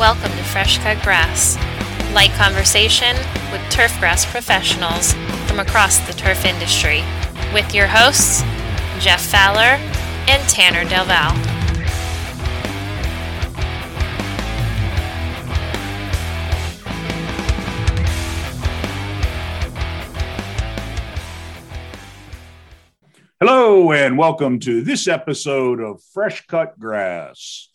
Welcome to Fresh Cut Grass, light conversation with turf grass professionals from across the turf industry, with your hosts, Jeff Fowler and Tanner Delval. Hello, and welcome to this episode of Fresh Cut Grass.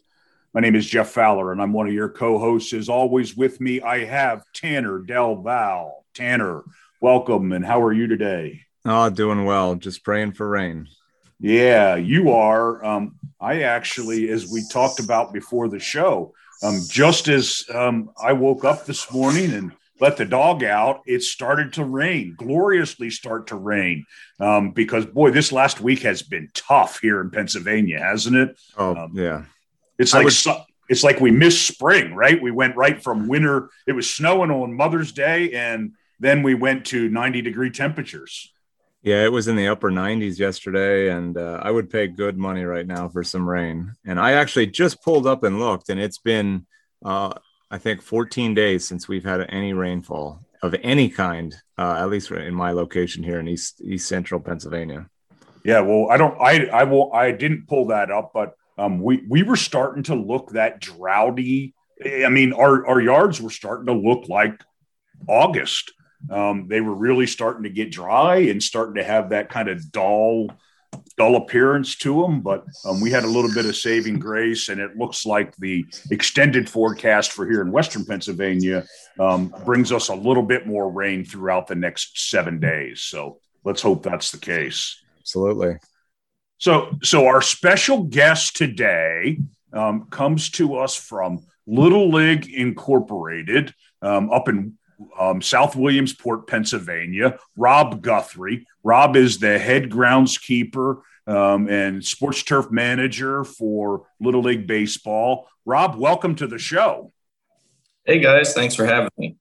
My name is Jeff Fowler, and I'm one of your co hosts. As always, with me, I have Tanner Del Val. Tanner, welcome, and how are you today? Oh, doing well. Just praying for rain. Yeah, you are. Um, I actually, as we talked about before the show, um, just as um, I woke up this morning and let the dog out, it started to rain, gloriously start to rain. Um, because boy, this last week has been tough here in Pennsylvania, hasn't it? Oh, um, yeah. It's like it's like we missed spring, right? We went right from winter. It was snowing on Mother's Day, and then we went to 90 degree temperatures. Yeah, it was in the upper 90s yesterday, and uh, I would pay good money right now for some rain. And I actually just pulled up and looked, and it's been, uh, I think, 14 days since we've had any rainfall of any kind, uh, at least in my location here in East East Central Pennsylvania. Yeah, well, I don't, I, I will, I didn't pull that up, but um, we we were starting to look that droughty. I mean, our our yards were starting to look like August. Um, they were really starting to get dry and starting to have that kind of dull dull appearance to them. But um, we had a little bit of saving grace, and it looks like the extended forecast for here in Western Pennsylvania um, brings us a little bit more rain throughout the next seven days. So let's hope that's the case. Absolutely. So, so our special guest today um, comes to us from Little League Incorporated um, up in um, South Williamsport, Pennsylvania. Rob Guthrie. Rob is the head groundskeeper um, and sports turf manager for Little League Baseball. Rob, welcome to the show. Hey guys, thanks for having me.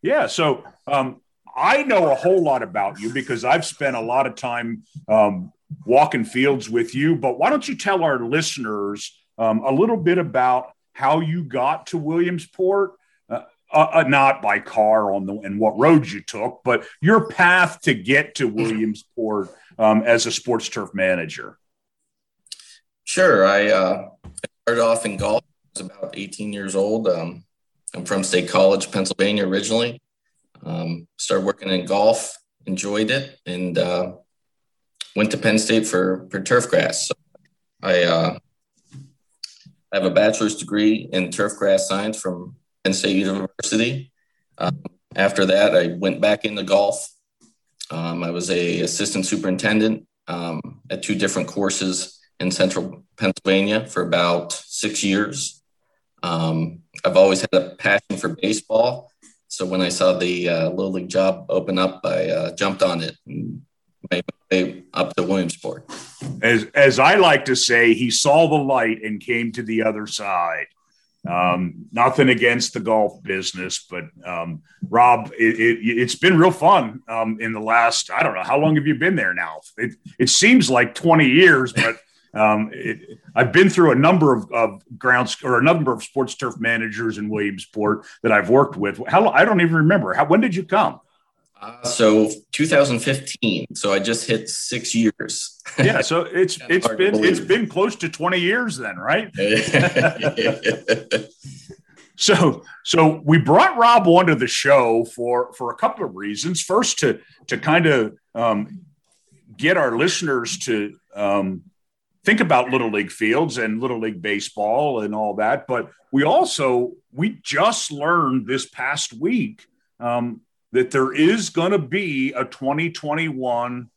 Yeah, so um, I know a whole lot about you because I've spent a lot of time um, walking fields with you. But why don't you tell our listeners um, a little bit about how you got to Williamsport? Uh, uh, uh, not by car on the and what roads you took, but your path to get to Williamsport um, as a sports turf manager. Sure, I uh, started off in golf. I was about 18 years old. Um, I'm from State College, Pennsylvania, originally. Um, started working in golf, enjoyed it, and uh, went to Penn State for for turf grass. So I uh, have a bachelor's degree in turf grass science from Penn State University. Um, after that, I went back into golf. Um, I was a assistant superintendent um, at two different courses in central Pennsylvania for about six years. Um, I've always had a passion for baseball. So when I saw the uh, Little League job open up, I uh, jumped on it and up to Williamsport. As as I like to say, he saw the light and came to the other side. Um, nothing against the golf business, but um, Rob, it, has it, been real fun um, in the last. I don't know how long have you been there now. It it seems like twenty years, but um, it, I've been through a number of, of, grounds or a number of sports turf managers in Williamsport that I've worked with. How I don't even remember. How when did you come? Uh, so 2015. So I just hit six years. yeah. So it's it's been it's been close to 20 years then, right? so so we brought Rob onto the show for for a couple of reasons. First, to to kind of um, get our listeners to um, think about little league fields and little league baseball and all that. But we also we just learned this past week um, that there is going to be a 2021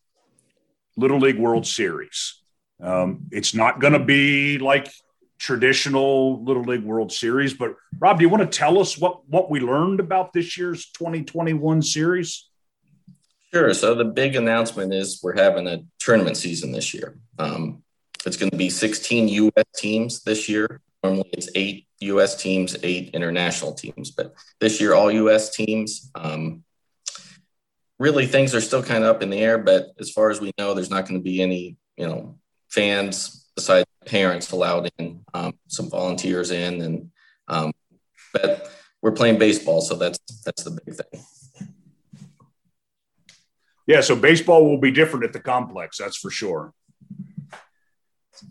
Little League World Series. Um, it's not going to be like traditional Little League World Series, but Rob, do you want to tell us what what we learned about this year's 2021 series? Sure. So the big announcement is we're having a tournament season this year. Um, it's going to be 16 U.S. teams this year. Normally it's eight U.S. teams, eight international teams, but this year all U.S. teams. Um, really, things are still kind of up in the air, but as far as we know, there's not going to be any, you know, fans besides parents allowed in, um, some volunteers in, and um, but we're playing baseball, so that's that's the big thing. Yeah, so baseball will be different at the complex, that's for sure.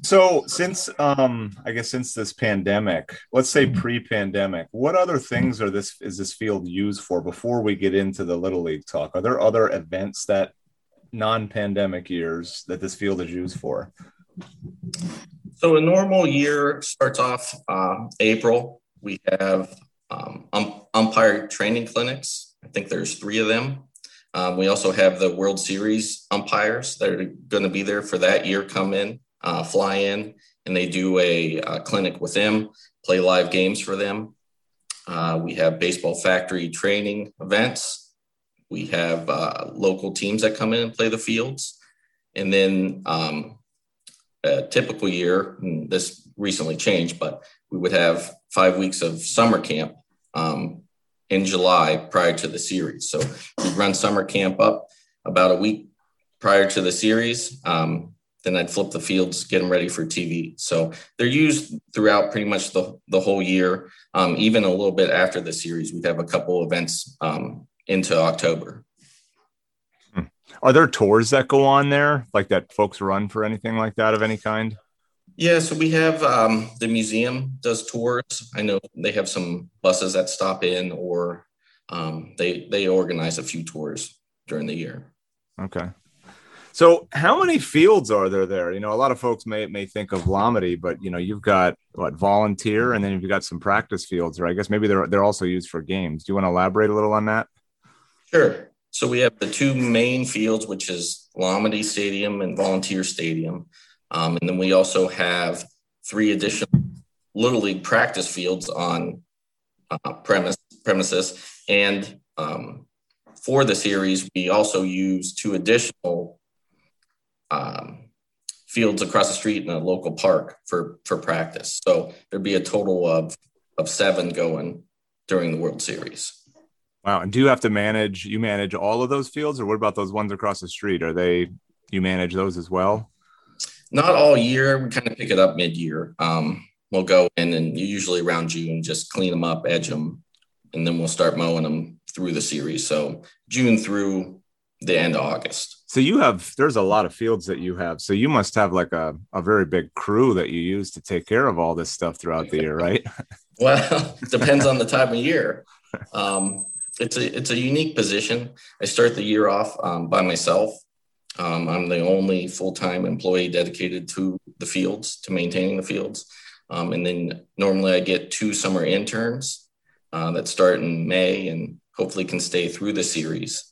So since um I guess since this pandemic, let's say pre-pandemic, what other things are this is this field used for before we get into the little league talk? Are there other events that non-pandemic years that this field is used for? So a normal year starts off uh, April. We have um, um, umpire training clinics. I think there's three of them. Um, we also have the World Series umpires that are going to be there for that year come in, uh, fly in, and they do a, a, uh, clinic with them, play live games for them. Uh, we have baseball factory training events. We have uh, local teams that come in and play the fields. And then um, a typical year, this recently changed, but we would have five weeks of summer camp um, in July prior to the series. So we'd run summer camp up about a week prior to the series. Um, then I'd flip the fields, get them ready for TV. So they're used throughout pretty much the, the whole year. Um, even a little bit after the series, we'd have a couple events um, into October. Hmm. Are there tours that go on there, like that folks run for anything like that of any kind? Yeah, so we have um, the museum does tours. I know they have some buses that stop in, or um, they they organize a few tours during the year. Okay. So, how many fields are there there? You know, a lot of folks may may think of Lamade, but you know, you've got what volunteer, and then you've got some practice fields, or I guess maybe they're they're also used for games. Do you want to elaborate a little on that? Sure. So we have the two main fields, which is Lamade Stadium and Volunteer Stadium. Um, and then we also have three additional Little League practice fields on uh, premise, premises. And um, for the series, we also use two additional um, fields across the street in a local park for, for practice. So there'd be a total of, of seven going during the World Series. Wow. And do you have to manage, you manage all of those fields or what about those ones across the street? Are they, you manage those as well? not all year. We kind of pick it up mid year. Um, we'll go in and usually around June, just clean them up, edge them, and then we'll start mowing them through the series. So June through the end of August. So you have there's a lot of fields that you have. So you must have like a, a very big crew that you use to take care of all this stuff throughout the year, right? well, depends on the time of year. Um, it's a it's a unique position. I start the year off um, by myself. Um, I'm the only full time employee dedicated to the fields, to maintaining the fields. Um, and then normally I get two summer interns uh, that start in May and hopefully can stay through the series.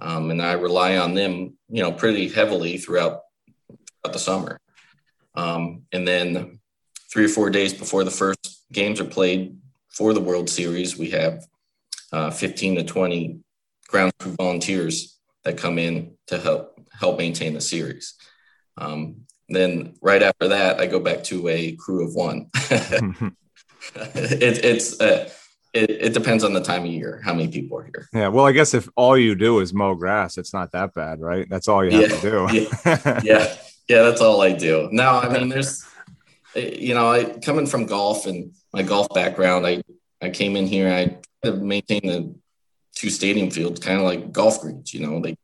Um, and I rely on them, you know, pretty heavily throughout, throughout the summer. Um, and then three or four days before the first games are played for the World Series, we have uh, 15 to 20 ground crew volunteers that come in to help help maintain the series. Um, then right after that, I go back to a crew of one. it, it's uh, it, it, depends on the time of year, how many people are here. Yeah. Well, I guess if all you do is mow grass, it's not that bad, right? That's all you have yeah, to do. yeah. yeah. Yeah. That's all I do. Now, I mean, there's, you know, I coming from golf and my golf background, I, I came in here, I to maintain the two stadium fields, kind of like golf greens, you know, they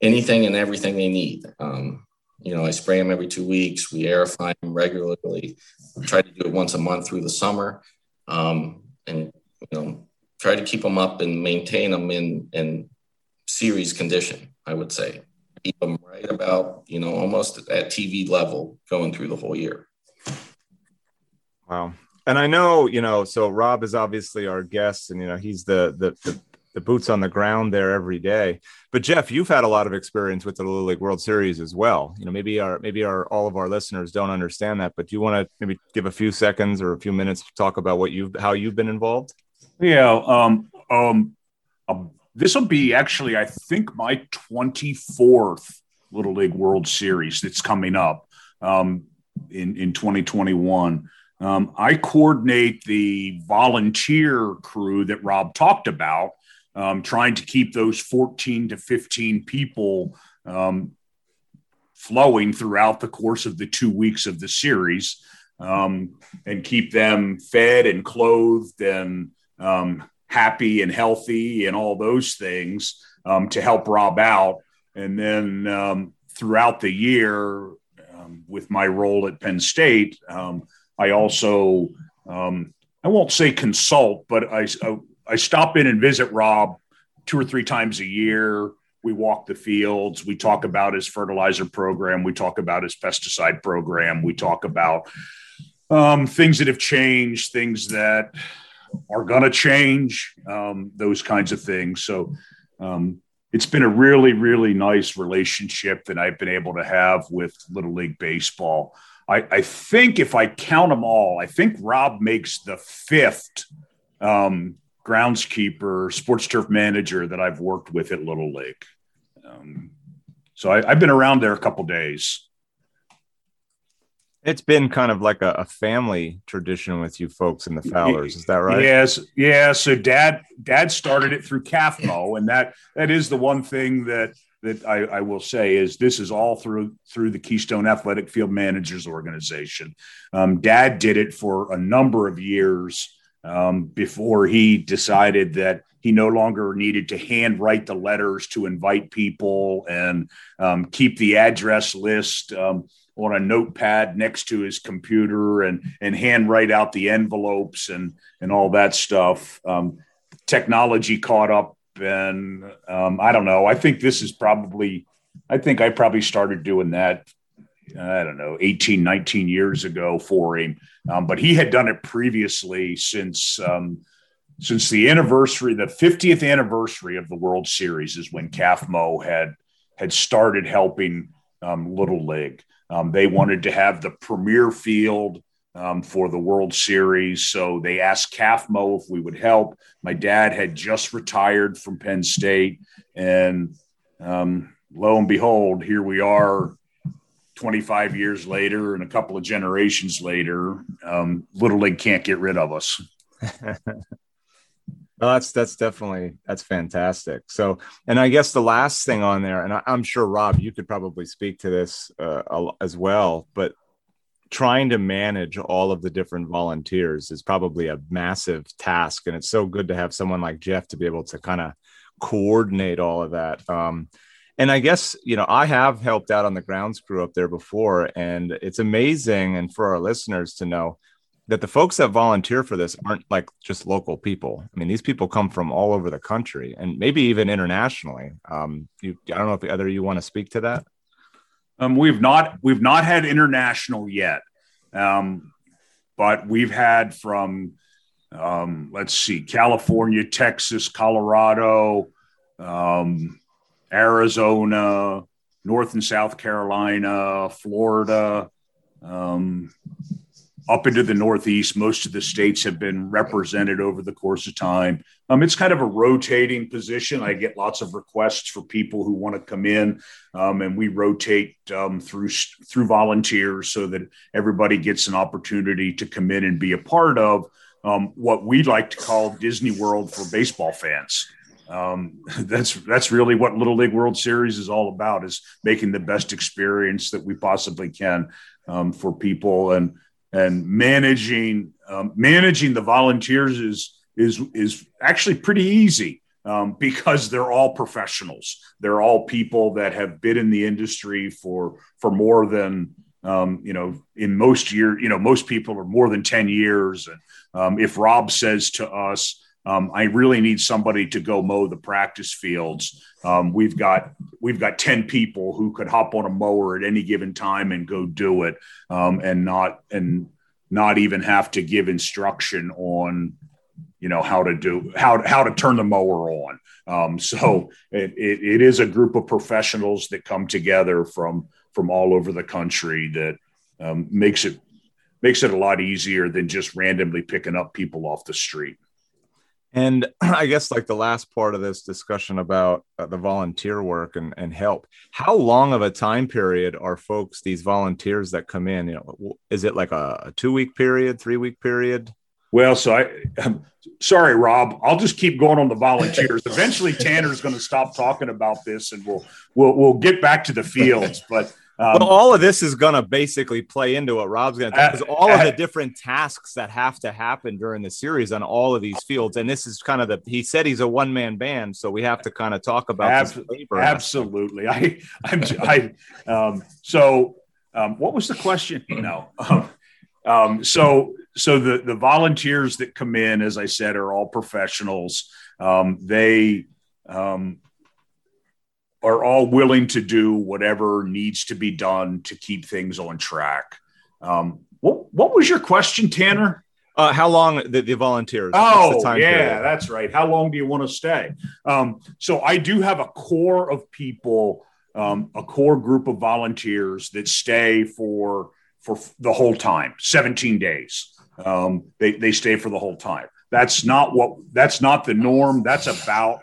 anything and everything they need. Um, you know, I spray them every two weeks. We aerify them regularly. We try to do it once a month through the summer, um, and you know, try to keep them up and maintain them in in series condition. I would say keep them right about you know almost at TV level going through the whole year. Wow. And I know, you know, so Rob is obviously our guest, and you know, he's the the, the the boots on the ground there every day. But Jeff, you've had a lot of experience with the Little League World Series as well. You know, maybe our maybe our all of our listeners don't understand that, but do you want to maybe give a few seconds or a few minutes to talk about what you've how you've been involved? Yeah, um, um, um this will be actually, I think, my twenty fourth Little League World Series that's coming up um, in in twenty twenty one. Um, I coordinate the volunteer crew that Rob talked about, um, trying to keep those 14 to 15 people um, flowing throughout the course of the two weeks of the series. um, and keep them fed and clothed and um, happy and healthy and all those things um, to help Rob out. And then um, throughout the year, with my role at Penn State, I also I won't say consult, but I, I I stop in and visit Rob two or three times a year. We walk the fields. We talk about his fertilizer program. We talk about his pesticide program. We talk about um, things that have changed, things that are going to change, um, those kinds of things. So um, it's been a really, really nice relationship that I've been able to have with Little League Baseball. I, I think if I count them all, I think Rob makes the fifth um, groundskeeper, sports turf manager that I've worked with at Little League. Um, so I, have been around there a couple days. It's been kind of like a, a, family tradition with you folks in the Fowlers. Is that right? Yes. Yeah. So dad, dad started it through KAFMO. And that, that is the one thing that, that I, I, will say is this is all through, through the Keystone Athletic Field Managers Organization. Um, dad did it for a number of years um, before he decided that he no longer needed to handwrite the letters to invite people and um, keep the address list um, on a notepad next to his computer and and handwrite out the envelopes and and all that stuff. Um, technology caught up, and um, I don't know. I think this is probably. I think I probably started doing that I don't know, 18, 19 years ago for him. Um, but he had done it previously since um, since the anniversary, the 50th anniversary of the World Series is when KAFMO had had started helping um, Little League. Um, they wanted to have the premier field um, for the World Series, so they asked KAFMO if we would help. My dad had just retired from Penn State, and um, lo and behold, here we are 25 years later and a couple of generations later, um, Little League can't get rid of us. well, that's that's definitely that's fantastic. So, and I guess the last thing on there, and I, am sure Rob, you could probably speak to this uh, as well, but trying to manage all of the different volunteers is probably a massive task, and it's so good to have someone like Jeff to be able to kind of coordinate all of that. Um, and I guess, you know, I have helped out on the grounds crew up there before, and it's amazing. And for our listeners to know that the folks that volunteer for this aren't like just local people. I mean, these people come from all over the country and maybe even internationally. Um, you, I don't know if either you want to speak to that. Um, we've not we've not had international yet, um, but we've had from um, let's see, California, Texas, Colorado, um, Arizona, North and South Carolina, Florida, um, up into the Northeast. Most of the states have been represented over the course of time. Um, it's kind of a rotating position. I get lots of requests for people who want to come in, um, and we rotate um, through through volunteers so that everybody gets an opportunity to come in and be a part of um, what we like to call Disney World for baseball fans um, that's that's really what Little League World Series is all about: is making the best experience that we possibly can um, for people and and managing um, managing the volunteers is is is actually pretty easy um, because they're all professionals. They're all people that have been in the industry for for more than um, you know, in most year, you know, most people are more than 10 years. And um, if Rob says to us, um, I really need somebody to go mow the practice fields. Um, we've got we've got ten people who could hop on a mower at any given time and go do it, um, and not and not even have to give instruction on you know how to do how how to turn the mower on. Um, so it, it, it is a group of professionals that come together from from all over the country that um, makes it makes it a lot easier than just randomly picking up people off the street. And I guess like the last part of this discussion about uh, the volunteer work and, and help, how long of a time period are folks, these volunteers that come in, you know, is it like a, a two week period, three week period? Well, so I, I'm sorry, Rob, I'll just keep going on the volunteers. Eventually Tanner's going to stop talking about this and we'll, we'll, we'll get back to the fields, but Um, well, all of this is going to basically play into what Rob's going to because all of the different tasks that have to happen during the series on all of these fields, and this is kind of the he said he's a one man band, so we have to kind of talk about ab- absolutely. I I'm I um, so um, what was the question? No, um, um, so so the the volunteers that come in, as I said, are all professionals. Um, they um, are all willing to do whatever needs to be done to keep things on track. Um, what, what was your question, Tanner? Uh, how long the, the volunteers? Oh, the yeah, period? that's right. How long do you want to stay? Um, so I do have a core of people, um, a core group of volunteers that stay for for the whole time, 17 days. Um, they, they stay for the whole time. That's not what that's not the norm. That's about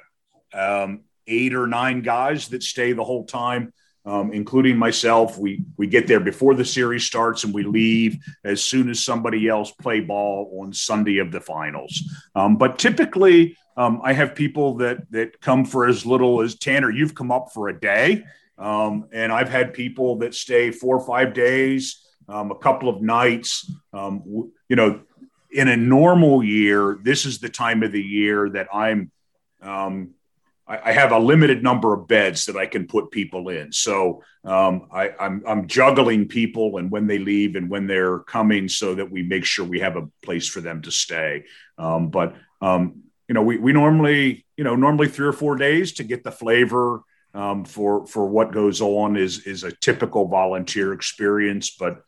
um, eight or nine guys that stay the whole time, um, including myself. We we get there before the series starts and we leave as soon as somebody else play ball on Sunday of the finals. Um, but typically, um, I have people that that come for as little as Tanner. You've come up for a day, um, and I've had people that stay four or five days, um, a couple of nights. Um, you know, in a normal year, this is the time of the year that I'm um, I, have a limited number of beds that I can put people in. So um, I, am I'm, I'm juggling people and when they leave and when they're coming, so that we make sure we have a place for them to stay. Um, but um, you know, we we normally you know normally three or four days to get the flavor um, for for what goes on is is a typical volunteer experience. But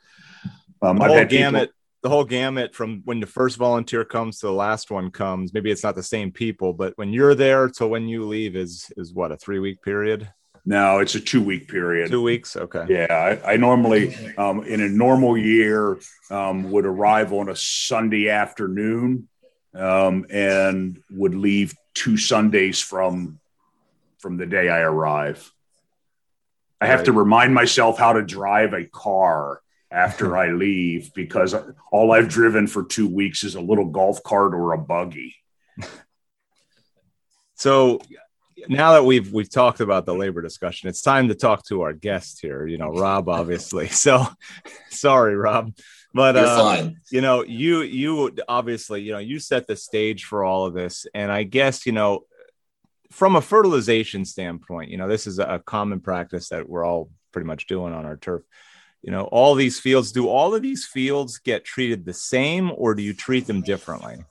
um, I've had gamut. People, the whole gamut from when the first volunteer comes to the last one comes. Maybe it's not the same people, but when you're there to when you leave is is what a three week period. No, it's a two week period. Two weeks, okay. Yeah, I, I normally, um, in a normal year, um, would arrive on a Sunday afternoon um, and would leave two Sundays from from the day I arrive. I have right. to remind myself how to drive a car after I leave because all I've driven for two weeks is a little golf cart or a buggy. So now that we've we've talked about the labor discussion, it's time to talk to our guest here. You know, Rob, obviously. So sorry, Rob, but uh, you know, you you obviously you know you set the stage for all of this, and I guess you know from a fertilization standpoint, you know, this is a common practice that we're all pretty much doing on our turf you know all these fields do all of these fields get treated the same or do you treat them differently?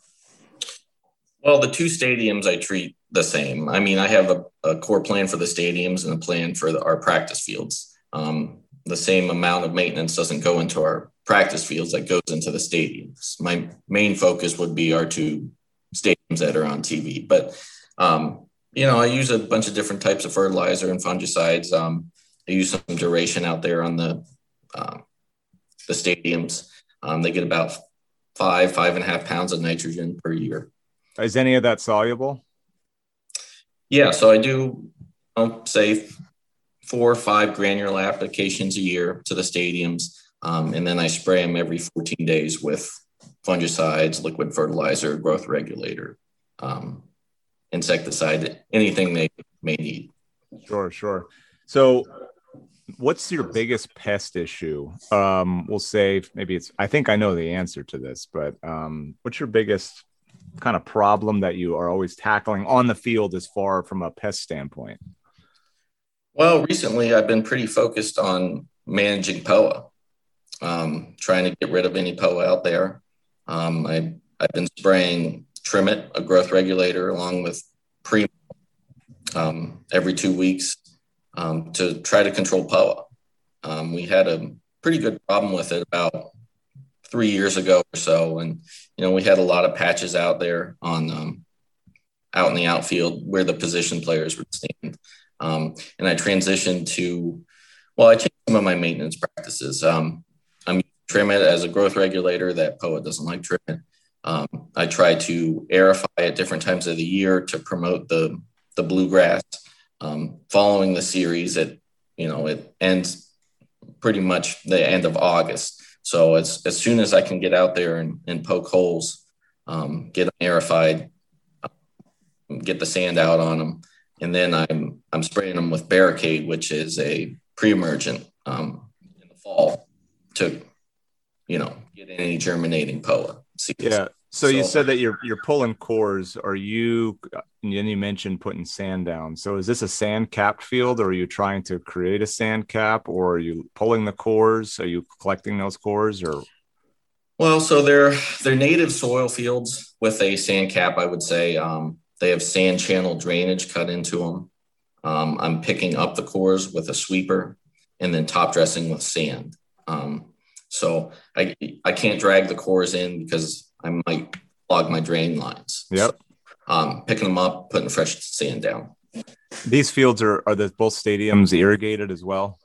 Well the two stadiums i treat the same. I mean i have a, a core plan for the stadiums and a plan for the, our practice fields. Um, the same amount of maintenance doesn't go into our practice fields that goes into the stadiums. My main focus would be our two stadiums that are on tv but um, you know i use a bunch of different types of fertilizer and fungicides. Um, I use some duration out there on the um, the stadiums. Um, they get about five, five and a half pounds of nitrogen per year. Is any of that soluble? Yeah, so I do, I'll say four or five granular applications a year to the stadiums. Um, and then I spray them every 14 days with fungicides, liquid fertilizer, growth regulator, um, insecticide, anything they may need. Sure, sure. So what's your biggest pest issue? Um, we'll say maybe it's. I think I know the answer to this, but um, what's your biggest kind of problem that you are always tackling on the field as far from a pest standpoint? Well, recently I've been pretty focused on managing POA, um, trying to get rid of any POA out there. Um, I, I've been spraying Trimmit, a growth regulator, along with Primo um, every two weeks um, to try to control POA. Um, we had a pretty good problem with it about three years ago or so, and you know we had a lot of patches out there on um, out in the outfield where the position players would stand. Um, and I transitioned to well, I changed some of my maintenance practices. Um, I'm Trimmit as a growth regulator that POA doesn't like Trimmit. Um, I try to aerify at different times of the year to promote the the bluegrass um, following the series, it you know it ends pretty much the end of August. So as as soon as I can get out there and, and poke holes, um, get them aerified, get the sand out on them, and then I'm I'm spraying them with Barricade, which is a pre-emergent um, in the fall to, you know, get any germinating POA. Seeds. Yeah. So, so, you said that you're you're pulling cores. Are you? And then you mentioned putting sand down. So is this a sand capped field, or are you trying to create a sand cap, or are you pulling the cores? Are you collecting those cores, or? Well, so they're they're native soil fields with a sand cap. I would say um, they have sand channel drainage cut into them. Um, I'm picking up the cores with a sweeper and then top dressing with sand. Um, so I I can't drag the cores in because I might clog my drain lines. Yep. Um, picking them up, putting fresh sand down. These fields are are the both stadiums irrigated as well?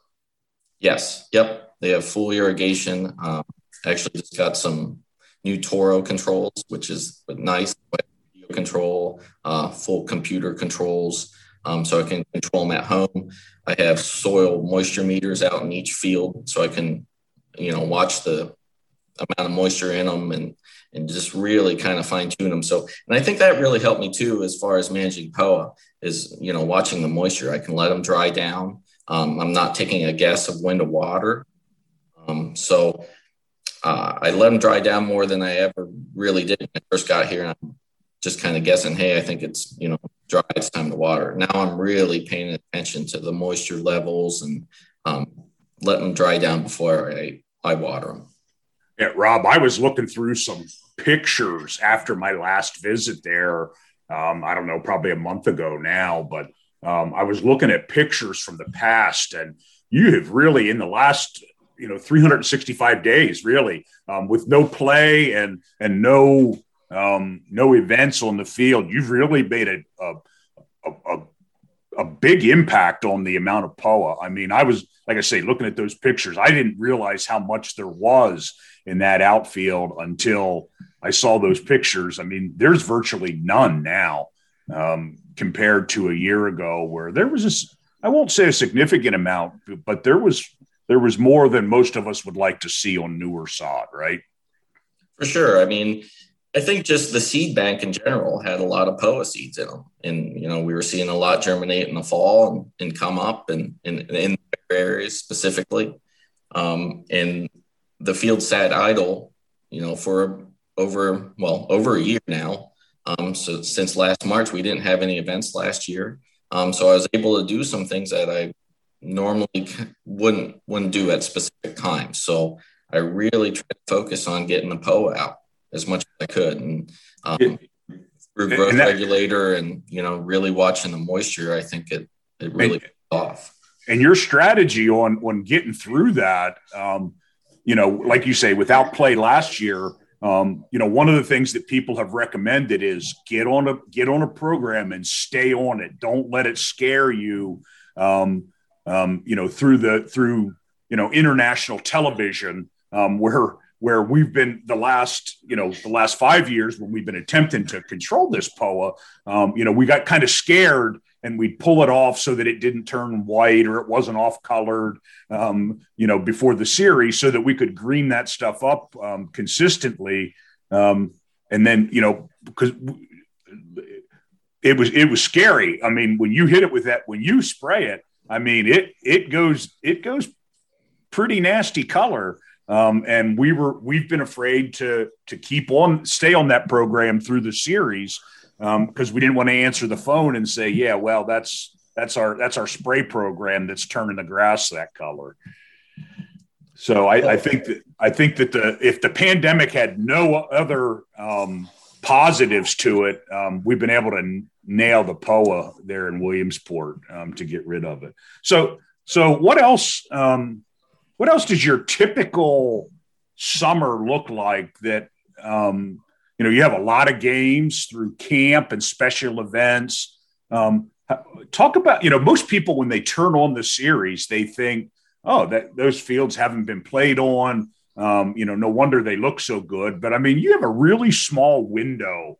Yes. Yep. They have full irrigation. Um, actually, just got some new Toro controls, which is nice. Control, uh, full computer controls, um, so I can control them at home. I have soil moisture meters out in each field, so I can, you know, watch the amount of moisture in them and and just really kind of fine tune them. So, and I think that really helped me too, as far as managing POA is, you know, watching the moisture. I can let them dry down. Um, I'm not taking a guess of when to water. Um, so uh, I let them dry down more than I ever really did when I first got here. And I'm just kind of guessing, hey, I think it's, you know, dry, it's time to water. Now I'm really paying attention to the moisture levels and um, letting them dry down before I, I water them. Yeah, Rob, I was looking through some pictures after my last visit there. Um, I don't know, probably a month ago now, but um, I was looking at pictures from the past, and you have really, in the last, you know, 365 days, really, um, with no play and and no um, no events on the field, you've really made a, a, a, a big impact on the amount of POA. I mean, I was, like I say, looking at those pictures, I didn't realize how much there was in that outfield until I saw those pictures. I mean, there's virtually none now um, compared to a year ago where there was this, I won't say a significant amount, but there was there was more than most of us would like to see on newer sod, right? For sure. I mean, I think just the seed bank in general had a lot of POA seeds in them. And, you know, we were seeing a lot germinate in the fall and, and come up and in areas specifically. Um, and the field sat idle, you know, for over, well, over a year now. Um, so since last March, we didn't have any events last year. Um, so I was able to do some things that I normally wouldn't, wouldn't do at specific times. So I really tried to focus on getting the POA out as much as I could. And um, through growth and that, regulator and, you know, really watching the moisture, I think it, it really and, off. And your strategy on, on getting through that, um, you know, like you say, without play last year, um, you know, one of the things that people have recommended is get on a get on a program and stay on it. Don't let it scare you. Um, um, you know, through the through you know international television, um, where where we've been the last, you know, the last five years when we've been attempting to control this POA, um, you know, we got kind of scared and we'd pull it off so that it didn't turn white or it wasn't off colored, um, you know, before the series so that we could green that stuff up um, consistently. Um, and then, you know, because it was, it was scary. I mean, when you hit it with that, when you spray it, I mean, it, it goes, it goes pretty nasty color. Um, and we were we've been afraid to to keep on stay on that program through the series because um, we didn't want to answer the phone and say, yeah, well, that's that's our that's our spray program that's turning the grass that color. So I, I think that I think that the if the pandemic had no other um, positives to it, um, we've been able to nail the POA there in Williamsport um, to get rid of it. So so what else? Um, what else does your typical summer look like that um, you know you have a lot of games through camp and special events? Um, talk about you know most people when they turn on the series they think oh that those fields haven't been played on. Um, you know no wonder they look so good. But i mean you have a really small window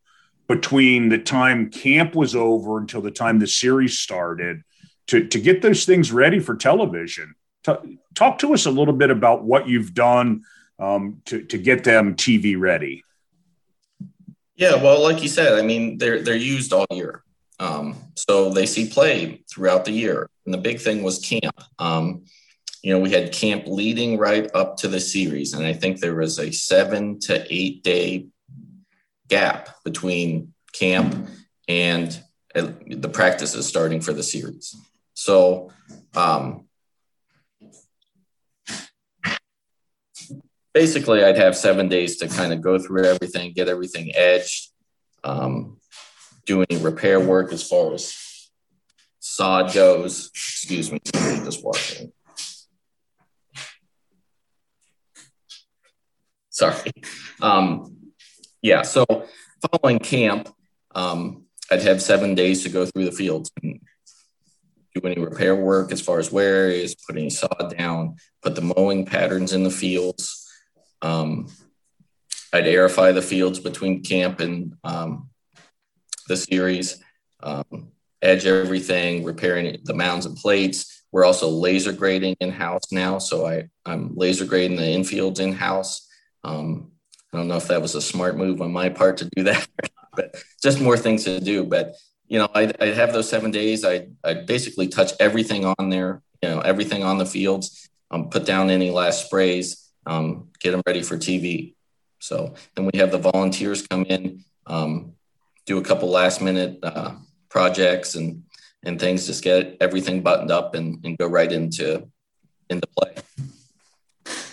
between the time camp was over until the time the series started to, to get those things ready for television talk to us a little bit about what you've done um, to, to get them TV ready. Yeah, well, like you said, I mean, they're they're used all year, um, so they see play throughout the year. And the big thing was camp. Um, you know, we had camp leading right up to the series. And I think there was a seven to eight day gap between camp and uh, the practices starting for the series. So, um, basically, I'd have seven days to kind of go through everything, get everything edged, um, do any repair work as far as sod goes. Excuse me, just walking. Sorry. Um, yeah, so following camp, um, I'd have seven days to go through the fields and do any repair work as far as wear areas, put any sod down, put the mowing patterns in the fields. Um, I'd aerify the fields between camp and um, the series, um, edge everything, repairing the mounds and plates. We're also laser grading in house now, so I, I'm laser grading the infields in house. Um, I don't know if that was a smart move on my part to do that, but just more things to do. But you know, I I have those seven days. I I basically touch everything on there. You know, everything on the fields. Um, put down any last sprays. Um, get them ready for TV. So then we have the volunteers come in, um, do a couple last minute uh, projects and and things, just get everything buttoned up and, and go right into into play.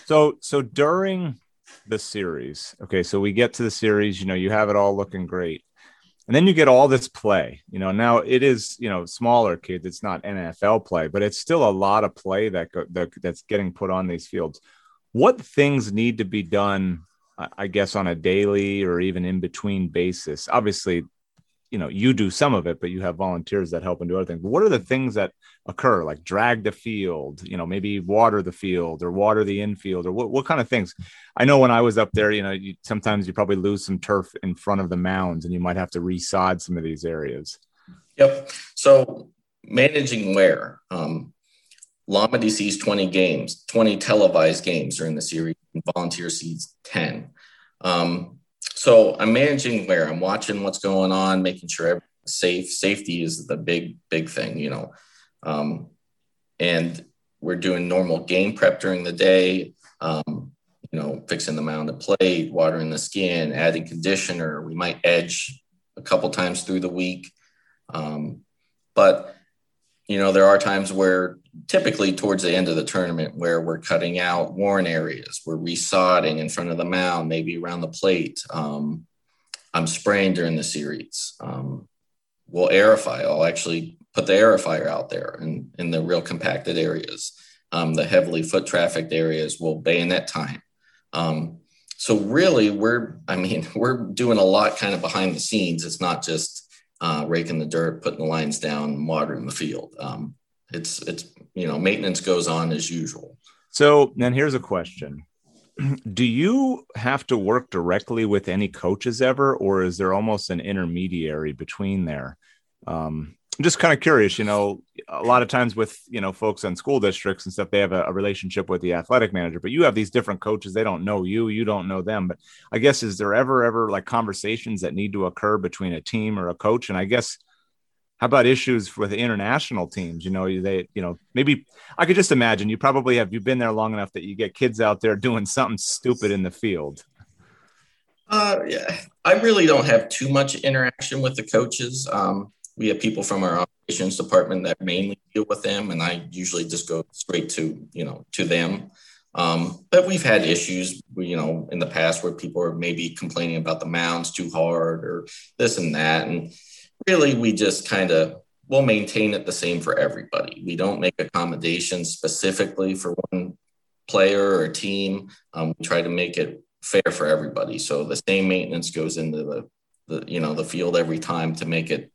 So so during the series. Okay, so we get to the series, you know, you have it all looking great. And then you get all this play, you know. Now it is, you know, smaller kids. It's not NFL play, but it's still a lot of play that, go, that that's getting put on these fields. What things need to be done, I guess, on a daily or even in between basis? Obviously, you know you do some of it but you have volunteers that help and do other things. But what are the things that occur like drag the field you know maybe water the field or water the infield or what, what kind of things? I know when i was up there you know you, sometimes you probably lose some turf in front of the mounds and you might have to resod some of these areas. Yep. So managing wear um, Lamade sees 20 games 20 televised games during the series and volunteer sees 10 um, so I'm managing where I'm watching what's going on, making sure everything's safe. Safety is the big, big thing, you know. Um, and we're doing normal game prep during the day, um, you know, fixing the mound of plate, watering the skin, adding conditioner. We might edge a couple times through the week. Um, but, you know, there are times where typically towards the end of the tournament where we're cutting out worn areas, we're resodding in front of the mound, maybe around the plate. Um, I'm spraying during the series. Um, we'll aerify. I'll actually put the aerifier out there in, in the real compacted areas. Um, the heavily foot trafficked areas will bayonet tine. Um, so really, we're I mean we're doing a lot kind of behind the scenes. It's not just uh, raking the dirt, putting the lines down, watering the field. Um, it's it's you know maintenance goes on as usual. So then here's a question. Do you have to work directly with any coaches ever or is there almost an intermediary between there? Um, i'm just kind of curious you know a lot of times with you know folks in school districts and stuff they have a, a, relationship with the athletic manager but you have these different coaches they don't know you you don't know them but i guess is there ever ever like conversations that need to occur between a team or a coach and i guess how about issues with international teams? You know, they, you know, maybe I could just imagine you probably have you've been there long enough that you get kids out there doing something stupid in the field. Uh, yeah, I really don't have too much interaction with the coaches. Um, we have people from our operations department that mainly deal with them, and I usually just go straight to you know to them. Um, but we've had issues, you know, in the past where people are maybe complaining about the mounds too hard or this and that, and really we just kind of we'll maintain it the same for everybody. We don't make accommodations specifically for one player or team. Um, we try to make it fair for everybody. So the same maintenance goes into the, the you know the field every time to make it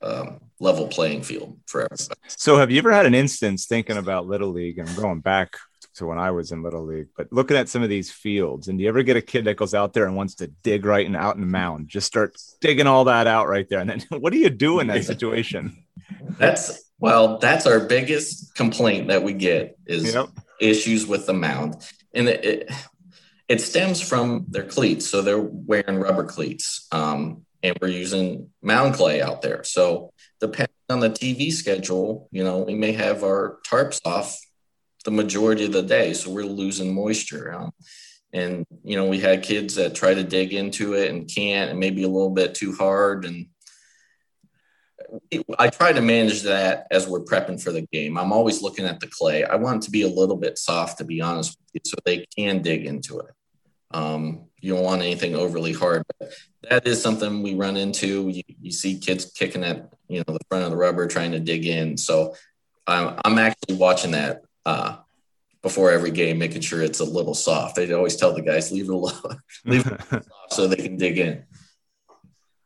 a level playing field for everybody. So have you ever had an instance thinking about little league and going back to when I was in little league. But looking at some of these fields, and do you ever get a kid that goes out there and wants to dig right and out in the mound, just start digging all that out right there, and then what do you do in that situation? That's well, that's our biggest complaint that we get is yep. issues with the mound, and it, it, it stems from their cleats. So they're wearing rubber cleats, um, and we're using mound clay out there. So depending on the TV schedule, you know, we may have our tarps off the majority of the day. So we're losing moisture. Um, and, you know, we had kids that try to dig into it and can't, and maybe a little bit too hard. And I try to manage that as we're prepping for the game. I'm always looking at the clay. I want it to be a little bit soft, to be honest with you, so they can dig into it. Um, you don't want anything overly hard. But that is something we run into. You, you, see kids kicking at you know the front of the rubber trying to dig in. So I'm, I'm actually watching that uh, before every game, making sure it's a little soft. They always tell the guys leave it alone, leave it soft so they can dig in.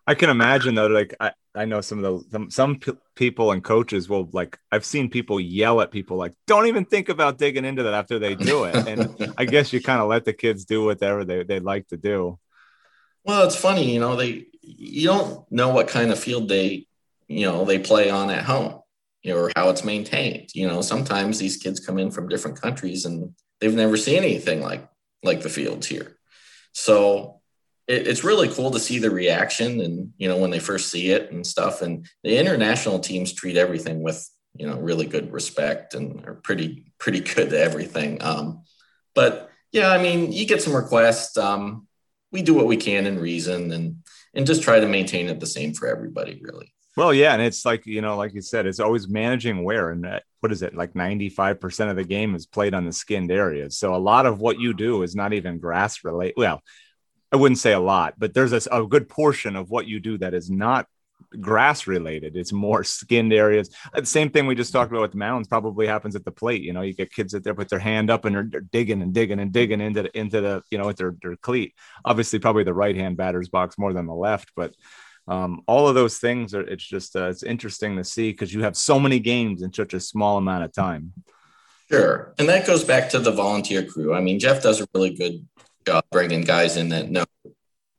I can imagine though, like I, I know some of the some, some p- people and coaches will like I've seen people yell at people like don't even think about digging into that after they do it, and I guess you kind of let the kids do whatever they they like to do. Well, it's funny, you know they you don't know what kind of field they you know they play on at home, you know, or how it's maintained. You know, sometimes these kids come in from different countries and they've never seen anything like like the fields here, so it, it's really cool to see the reaction and you know when they first see it and stuff. And the international teams treat everything with you know really good respect and are pretty pretty good at everything. Um, but yeah i mean you get some requests. Um, we do what we can in reason and and just try to maintain it the same for everybody really. Well yeah and it's like you know like you said it's always managing wear and that, what is it? Like 95% of the game is played on the skinned areas so a lot of what you do is not even grass related well I wouldn't say a lot, but there's a, a good portion of what you do that is not grass related. It's more skinned areas. The same thing we just talked about with the mounds probably happens at the plate. You know, you get kids that there put their hand up and they're, they're digging and digging and digging into the, into the, you know, with their, their cleat. Obviously, probably the right hand batter's box more than the left, but um, all of those things are, it's just, uh, it's interesting to see because you have so many games in such a small amount of time. Sure. And that goes back to the volunteer crew. I mean, Jeff does a really good job bringing guys in that know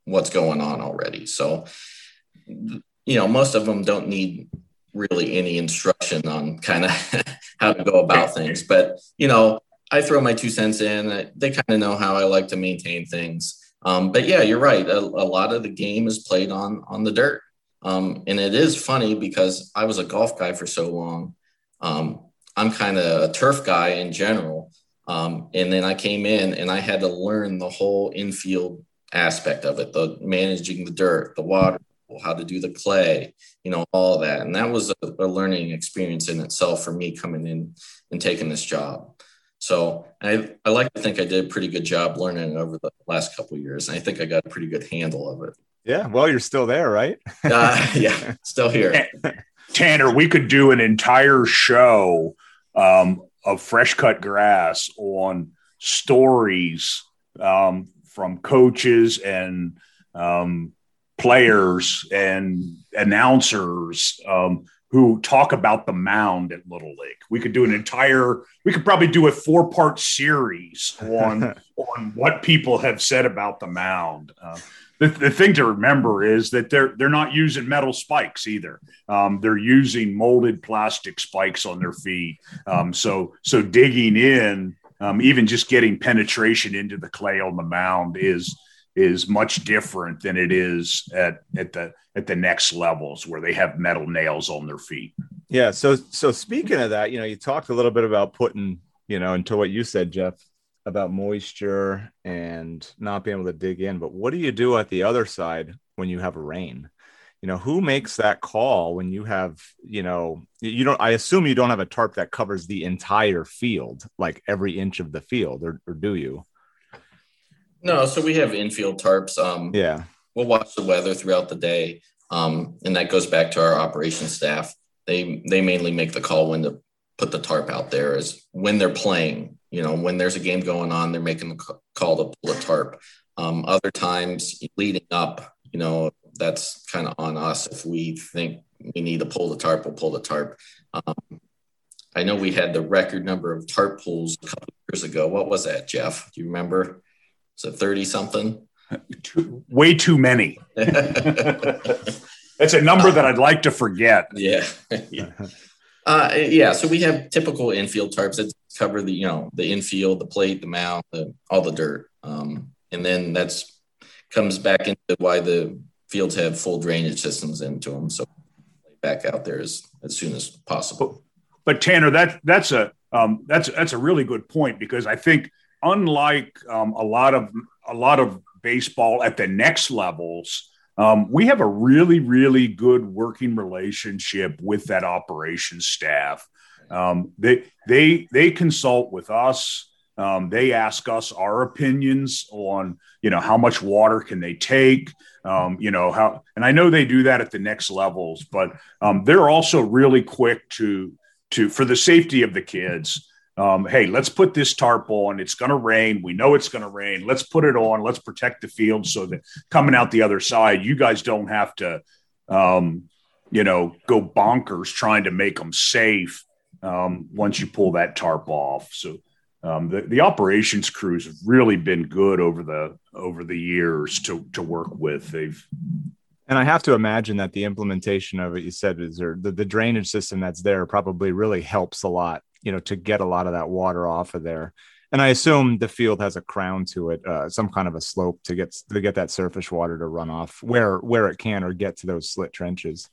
what's going on already. So, you know, most of them don't need really any instruction on kind of how to go about things. But, you know, I throw my two cents in. They kind of know how I like to maintain things. Um, but yeah, you're right. A, a, lot of the game is played on on the dirt, um, and it is funny because I was a golf guy for so long. Um, I'm kind of a turf guy in general, um, and then I came in and I had to learn the whole infield aspect of it, the managing the dirt, the water, how to do the clay, you know, all that. And that was a, a learning experience in itself for me coming in and taking this job. So I, I like to think I did a pretty good job learning over the last couple years. And I think I got a pretty good handle of it. Yeah. Well, you're still there, right? uh, yeah, still here. Tanner, we could do an entire show um, of fresh cut grass on stories um, from coaches and um, players and announcers um, who talk about the mound at Little League. We could do an entire, we could probably do a four part series on on what people have said about the mound. Uh, the, the thing to remember is that they're they're not using metal spikes either. Um, they're using molded plastic spikes on their feet. Um, so so digging in, um, even just getting penetration into the clay on the mound is is much different than it is at at the at the next levels where they have metal nails on their feet. Yeah. So so speaking of that, you know, you talked a little bit about putting, you know, into what you said, Jeff, about moisture and not being able to dig in. But what do you do at the other side when you have rain? You know, who makes that call when you have, you know, you don't, I assume you don't have a tarp that covers the entire field, like every inch of the field, or, or do you? No, so we have infield tarps. Um, yeah. We'll watch the weather throughout the day. Um, and that goes back to our operations staff. They, they mainly make the call when to put the tarp out there is when they're playing you know, when there's a game going on, they're making the call to pull a tarp. Um, other times leading up, you know, that's kind of on us. If we think we need to pull the tarp, we'll pull the tarp. Um, I know we had the record number of tarp pulls a couple years ago. What was that, Jeff? Do you remember? It 30 something? Too, way too many. That's a number that I'd like to forget. Yeah. yeah. Uh, yeah. So we have typical infield tarps that cover the you know the infield, the plate, the mound, the, all the dirt, um, and then that's comes back into why the fields have full drainage systems into them. So back out there as as soon as possible. but Tanner, that that's a um, that's that's a really good point because I think unlike um, a lot of a lot of baseball at the next levels, um, we have a really really good working relationship with that operations staff. Um, they they they consult with us. Um, they ask us our opinions on you know how much water can they take um, you know how and i know they do that at the next levels but um, they're also really quick to to for the safety of the kids um, hey let's put this tarp on. It's going to rain. We know it's going to rain. Let's put it on. Let's protect the field so that coming out the other side you guys don't have to um, you know go bonkers trying to make them safe um, once you pull that tarp off. So um, the, the operations crews have really been good over the over the years to to work with. They've and I have to imagine that the implementation of it, you said, is there the, the drainage system that's there probably really helps a lot, you know, to get a lot of that water off of there. And I assume the field has a crown to it, uh, some kind of a slope to get to get that surface water to run off where where it can or get to those slit trenches.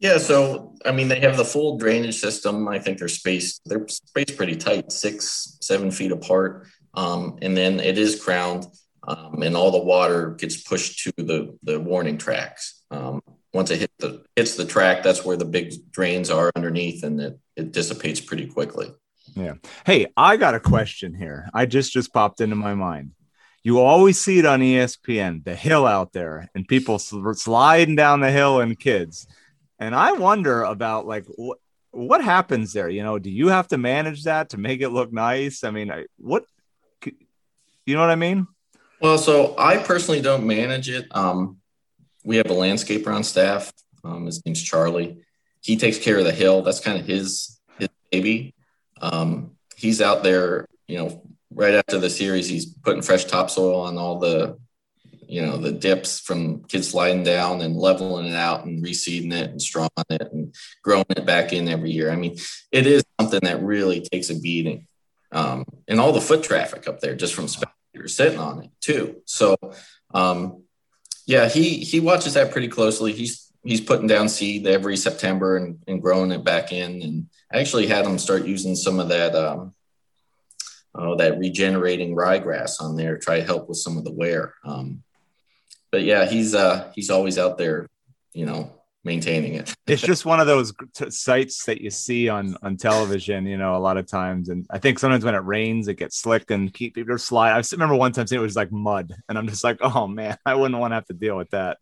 Yeah, so I mean, they have the full drainage system. I think they're spaced they're spaced pretty tight, six seven feet apart, um, and then it is crowned, um, and all the water gets pushed to the the warning tracks. Um, once it hit the hits the track, that's where the big drains are underneath, and it it dissipates pretty quickly. Yeah. Hey, I got a question here. I just just popped into my mind. You always see it on ESPN, the hill out there, and people sliding down the hill and kids and I wonder about like what what happens there. You know, do you have to manage that to make it look nice? I mean, I, what you know what I mean? Well, so I personally don't manage it. Um, we have a landscaper on staff. Um, his name's Charlie. He takes care of the hill. That's kind of his his baby. Um, he's out there, you know, right after the series, he's putting fresh topsoil on all the you know the dips from kids sliding down and leveling it out and reseeding it and strawing it and growing it back in every year. I mean, it is something that really takes a beating, um, and all the foot traffic up there just from spectators sitting on it too. So, um, yeah, he he watches that pretty closely. He's he's putting down seed every September and, and growing it back in. And I actually had him start using some of that. Um, uh, that regenerating ryegrass on there, to try to help with some of the wear. Um, but yeah, he's uh he's always out there, you know, maintaining it. it's just one of those t- sites that you see on on television, you know, a lot of times. And I think sometimes when it rains, it gets slick and keep people slide. I remember one time seeing it was like mud, and I'm just like, oh man, I wouldn't want to have to deal with that.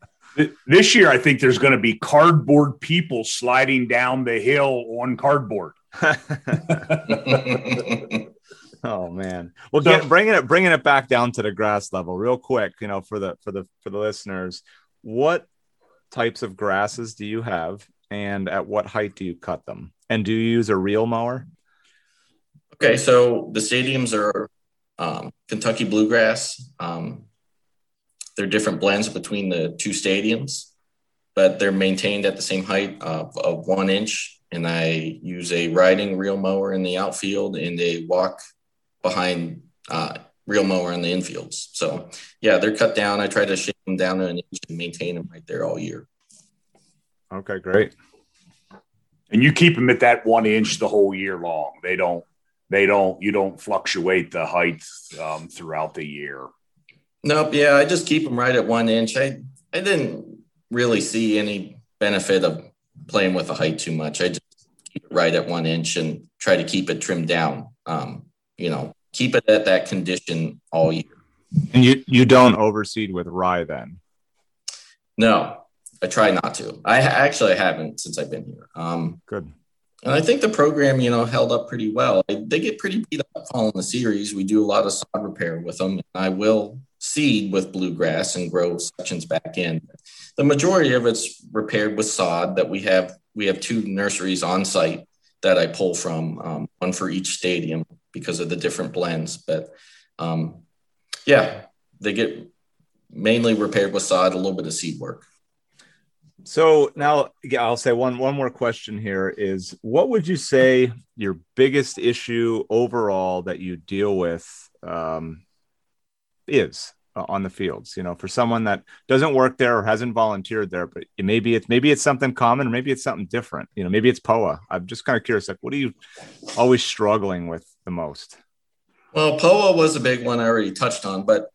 This year, I think there's going to be cardboard people sliding down the hill on cardboard. oh man well so, get, bringing it bringing it back down to the grass level real quick you know for the for the for the listeners what types of grasses do you have and at what height do you cut them and do you use a reel mower okay so the stadiums are um, kentucky bluegrass um, they're different blends between the two stadiums but they're maintained at the same height of, of one inch and I use a riding reel mower in the outfield and a walk behind uh, reel mower in the infields. So yeah, they're cut down. I try to them down to an inch and maintain them right there all year. Okay, great. And you keep them at that one inch the whole year long. They don't. They don't. You don't fluctuate the height um, throughout the year. Nope. Yeah, I just keep them right at one inch. I I didn't really see any benefit of playing with the height too much. I just keep it right at one inch and try to keep it trimmed down. Um, you know, keep it at that condition all year. And you you don't overseed with rye then? No, I try not to. I actually haven't since I've been here. Um, Good. And I think the program, you know, held up pretty well. They get pretty beat up following the series. We do a lot of sod repair with them. I will seed with bluegrass and grow sections back in. The majority of it's repaired with sod that we have. We have two nurseries on site that I pull from, um, one for each stadium because of the different blends. But um, yeah, they get mainly repaired with sod, a little bit of seed work. So now yeah, I'll say one one more question here is what would you say your biggest issue overall that you deal with um, is uh, on the fields. You know, for someone that doesn't work there or hasn't volunteered there, but it, maybe it's maybe it's something common, or maybe it's something different. You know, maybe it's POA. I'm just kind of curious. Like, what are you always struggling with the most? Well, POA was a big one I already touched on, but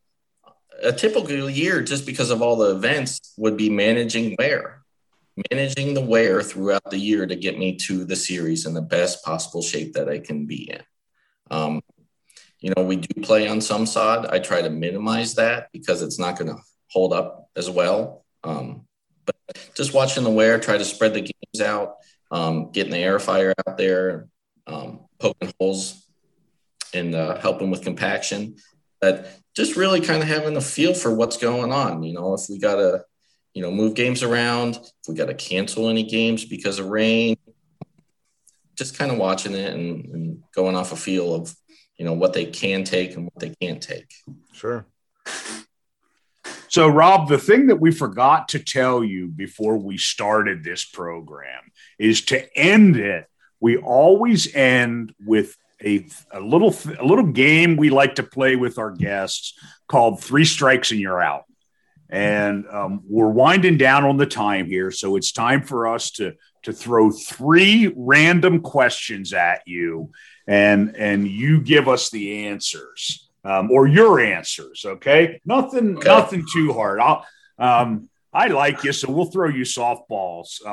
a typical year, just because of all the events, would be managing wear, managing the wear throughout the year to get me to the series in the best possible shape that I can be in. Um, you know, we do play on some sod. I try to minimize that because it's not going to hold up as well. Um, but just watching the wear, try to spread the games out, um, getting the aerifier out there, um, poking holes and uh, helping with compaction. But just really kind of having a feel for what's going on. You know, if we got to, you know, move games around, if we got to cancel any games because of rain, just kind of watching it and, and going off a feel of you know what they can take and what they can't take. Sure. So, Rob, the thing that we forgot to tell you before we started this program is to end it. We always end with a, a little a little game we like to play with our guests called Three Strikes and You're Out. And um, we're winding down on the time here, so it's time for us to to throw three random questions at you and and you give us the answers um, or your answers. Okay, nothing okay. nothing too hard. I'll um, I like you, so we'll throw you softballs.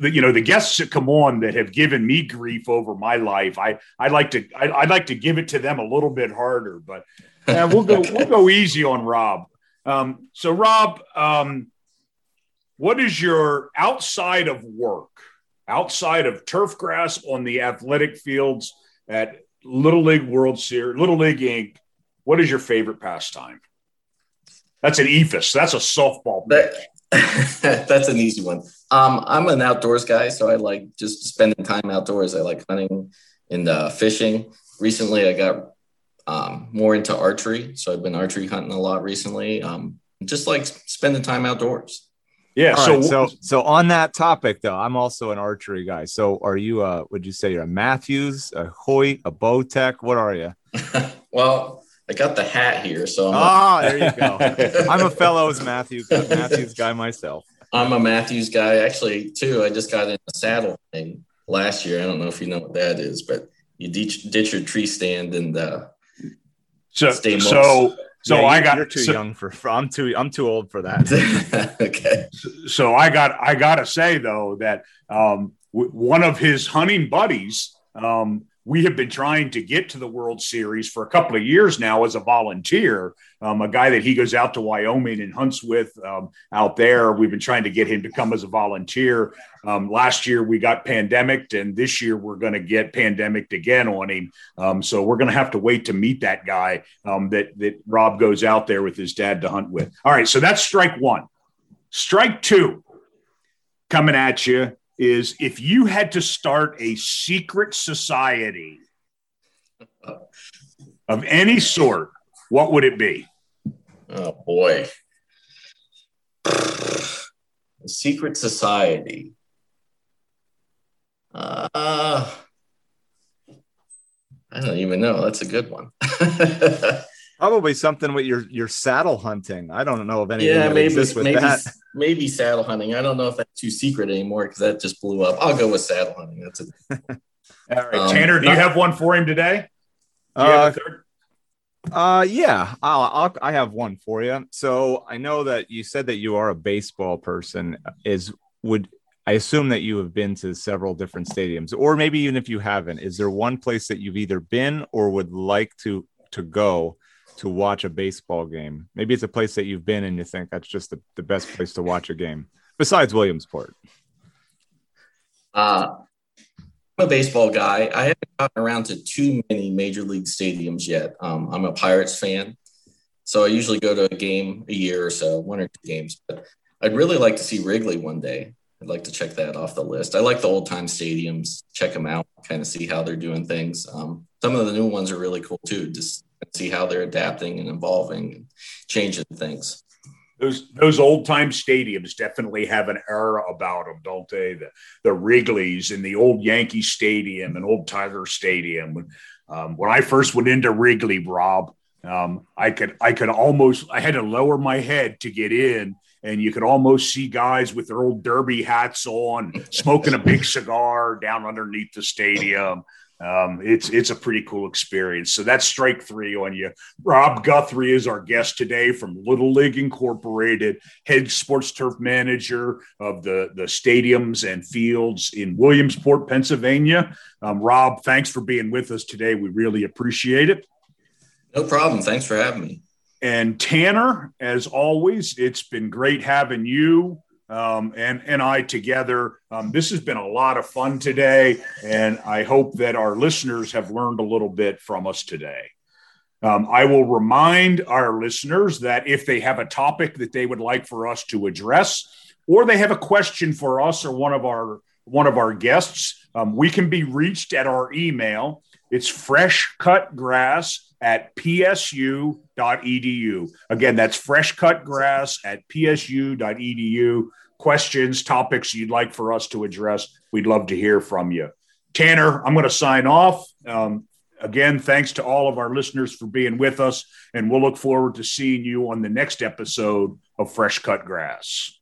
You know the guests that come on that have given me grief over my life. I I like to I, would like to give it to them a little bit harder, but uh, we'll go we'll go easy on Rob. Um, so Rob, um, what is your outside of work, outside of turf grass on the athletic fields? at Little League World Series, Little League Inc. What is your favorite pastime? That's an eephus. That's a softball. that's an easy one. Um, I'm an outdoors guy, so I like just spending time outdoors. I like hunting and uh, fishing. Recently, I got um, more into archery, so I've been archery hunting a lot recently. Um, just like spending time outdoors. Yeah. so, right, so, so on that topic though, I'm also an archery guy. So, are you a? Would you say you're a Mathews, a Hoyt, a Bowtech? What are you? well, I got the hat here, so. Ah, oh, there you go. I'm a fellows Matthews Mathews guy myself. I'm a Mathews guy actually too. I just got in a saddle thing last year. I don't know if you know what that is, but you ditch, ditch your tree stand and uh, so so so yeah, I got you're too so, young for, for, I'm too I'm too old for that. okay. So I got I got to say though that um, w- one of his hunting buddies um, we have been trying to get to the World Series for a couple of years now as a volunteer. Um, a guy that he goes out to Wyoming and hunts with um, out there. We've been trying to get him to come as a volunteer. Um, last year we got pandemicked, and this year we're going to get pandemicked again on him. Um, so we're going to have to wait to meet that guy um, that that Rob goes out there with his dad to hunt with. All right, so that's strike one. Strike two coming at you is if you had to start a secret society of any sort, what would it be? Oh boy. A secret society. Uh, I don't even know. That's a good one. Probably something with your your saddle hunting. I don't know of anything yeah, maybe, with maybe, that. Maybe saddle hunting. I don't know if that's too secret anymore because that just blew up. I'll go with saddle hunting. That's it. All right, um, Tanner, do you have one for him today? Uh, uh, yeah, I'll, I'll, I have one for you. So I know that you said that you are a baseball person. Is would I assume that you have been to several different stadiums, or maybe even if you haven't, is there one place that you've either been or would like to to go to watch a baseball game? Maybe it's a place that you've been and you think that's just the, the best place to watch a game besides Williamsport. Uh, I'm a baseball guy. I haven't gotten around to too many major league stadiums yet. Um, I'm a Pirates fan. So I usually go to a game a year or so, one or two games. But I'd really like to see Wrigley one day. I'd like to check that off the list. I like the old time stadiums, check them out, kind of see how they're doing things. Um, some of the new ones are really cool too. Just see how they're adapting and evolving and changing things. Those those old time stadiums definitely have an era about them, don't they? The the Wrigley's and the old Yankee Stadium and old Tiger Stadium. Um, when I first went into Wrigley, Rob, Um, I could I could almost I had to lower my head to get in, and you could almost see guys with their old derby hats on, smoking a big cigar down underneath the stadium. Um, it's it's a pretty cool experience. So that's strike three on you. Rob Guthrie is our guest today from Little League Incorporated, head sports turf manager of the the stadiums and fields in Williamsport, Pennsylvania. Um, Rob, thanks for being with us today. We really appreciate it. No problem. Thanks for having me. And Tanner, as always, it's been great having you um, and and I together. Um, this has been a lot of fun today, and I hope that our listeners have learned a little bit from us today. Um, I will remind our listeners that if they have a topic that they would like for us to address, or they have a question for us or one of our one of our guests, um, we can be reached at our email. It's freshcutgrass at psu.edu. Again, that's freshcutgrass at psu.edu questions, topics you'd like for us to address, we'd love to hear from you. Tanner, I'm going to sign off. Um, again, thanks to all of our listeners for being with us, and we'll look forward to seeing you on the next episode of Fresh Cut Grass.